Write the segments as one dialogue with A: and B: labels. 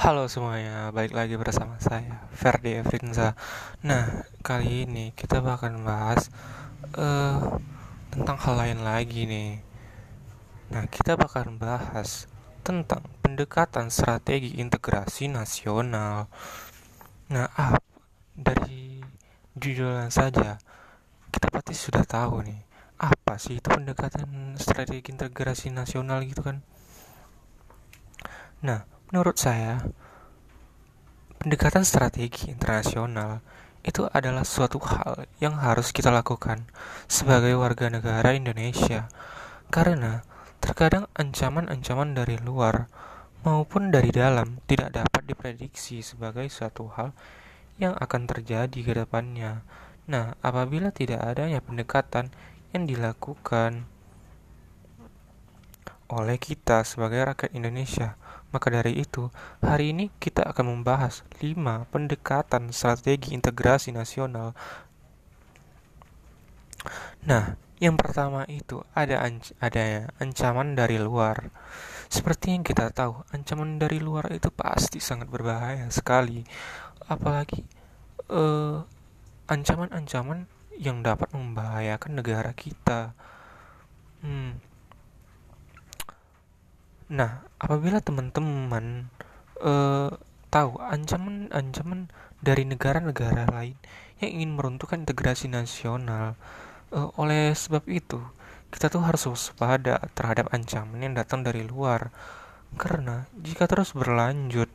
A: Halo semuanya, balik lagi bersama saya Ferdi Efrinza. Nah, kali ini kita akan bahas uh, tentang hal lain lagi nih. Nah, kita bakal bahas tentang pendekatan strategi integrasi nasional. Nah, ah, dari judulnya saja kita pasti sudah tahu nih apa sih itu pendekatan strategi integrasi nasional gitu kan. Nah, Menurut saya, pendekatan strategi internasional itu adalah suatu hal yang harus kita lakukan sebagai warga negara Indonesia karena terkadang ancaman-ancaman dari luar maupun dari dalam tidak dapat diprediksi sebagai suatu hal yang akan terjadi ke depannya. Nah, apabila tidak adanya pendekatan yang dilakukan oleh kita sebagai rakyat Indonesia, maka dari itu, hari ini kita akan membahas 5 pendekatan strategi integrasi nasional. Nah, yang pertama itu ada anc ada ancaman dari luar. Seperti yang kita tahu, ancaman dari luar itu pasti sangat berbahaya sekali. Apalagi eh, ancaman-ancaman yang dapat membahayakan negara kita. Hmm, Nah, apabila teman-teman uh, tahu ancaman-ancaman dari negara-negara lain yang ingin meruntuhkan integrasi nasional, uh, oleh sebab itu kita tuh harus waspada terhadap ancaman yang datang dari luar. Karena jika terus berlanjut,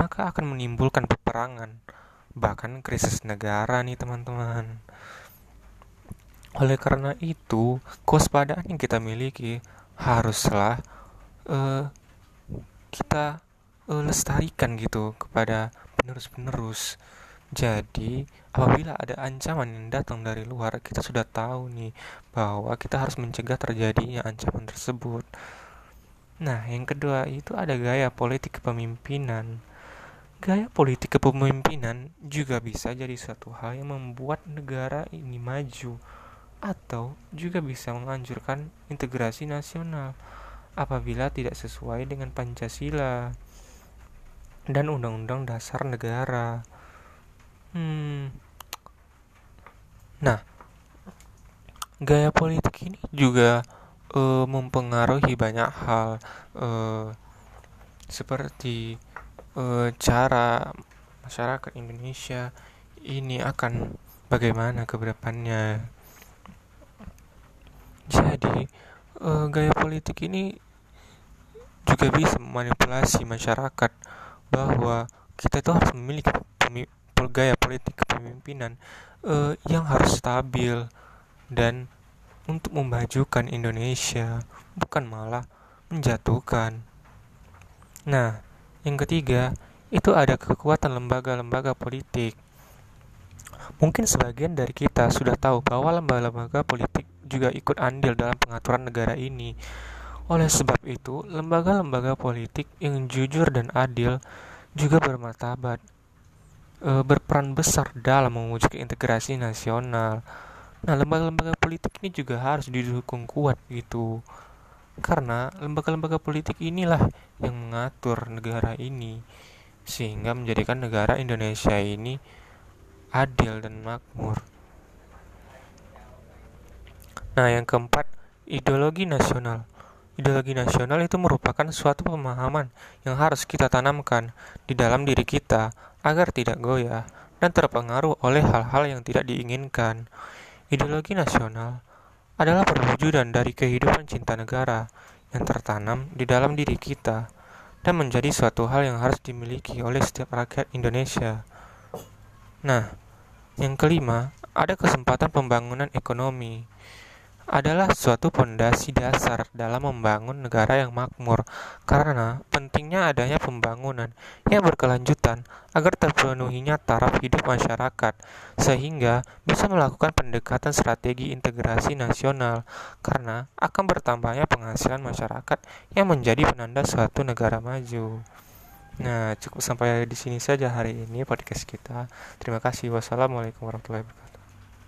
A: maka akan menimbulkan peperangan, bahkan krisis negara nih teman-teman. Oleh karena itu, kewaspadaan yang kita miliki haruslah uh, kita uh, lestarikan gitu kepada penerus-penerus. Jadi, apabila ada ancaman yang datang dari luar, kita sudah tahu nih bahwa kita harus mencegah terjadinya ancaman tersebut. Nah, yang kedua itu ada gaya politik kepemimpinan. Gaya politik kepemimpinan juga bisa jadi suatu hal yang membuat negara ini maju atau juga bisa menganjurkan integrasi nasional apabila tidak sesuai dengan Pancasila dan Undang-Undang Dasar Negara. Hmm. Nah, gaya politik ini juga uh, mempengaruhi banyak hal uh, seperti uh, cara masyarakat Indonesia ini akan bagaimana ke depannya. Jadi, uh, gaya politik ini juga bisa memanipulasi masyarakat bahwa kita itu harus memiliki gaya politik kepemimpinan uh, yang harus stabil dan untuk memajukan Indonesia bukan malah menjatuhkan. Nah, yang ketiga itu ada kekuatan lembaga-lembaga politik. Mungkin sebagian dari kita sudah tahu bahwa lembaga-lembaga politik juga ikut andil dalam pengaturan negara ini. Oleh sebab itu, lembaga-lembaga politik yang jujur dan adil juga bermartabat, e, berperan besar dalam mewujudkan integrasi nasional. Nah, lembaga-lembaga politik ini juga harus didukung kuat gitu. Karena lembaga-lembaga politik inilah yang mengatur negara ini sehingga menjadikan negara Indonesia ini adil dan makmur. Nah, yang keempat, ideologi nasional. Ideologi nasional itu merupakan suatu pemahaman yang harus kita tanamkan di dalam diri kita agar tidak goyah dan terpengaruh oleh hal-hal yang tidak diinginkan. Ideologi nasional adalah perwujudan dari kehidupan cinta negara yang tertanam di dalam diri kita dan menjadi suatu hal yang harus dimiliki oleh setiap rakyat Indonesia. Nah, yang kelima, ada kesempatan pembangunan ekonomi adalah suatu fondasi dasar dalam membangun negara yang makmur karena pentingnya adanya pembangunan yang berkelanjutan agar terpenuhinya taraf hidup masyarakat sehingga bisa melakukan pendekatan strategi integrasi nasional karena akan bertambahnya penghasilan masyarakat yang menjadi penanda suatu negara maju. Nah, cukup sampai di sini saja hari ini podcast kita. Terima kasih. Wassalamualaikum warahmatullahi wabarakatuh.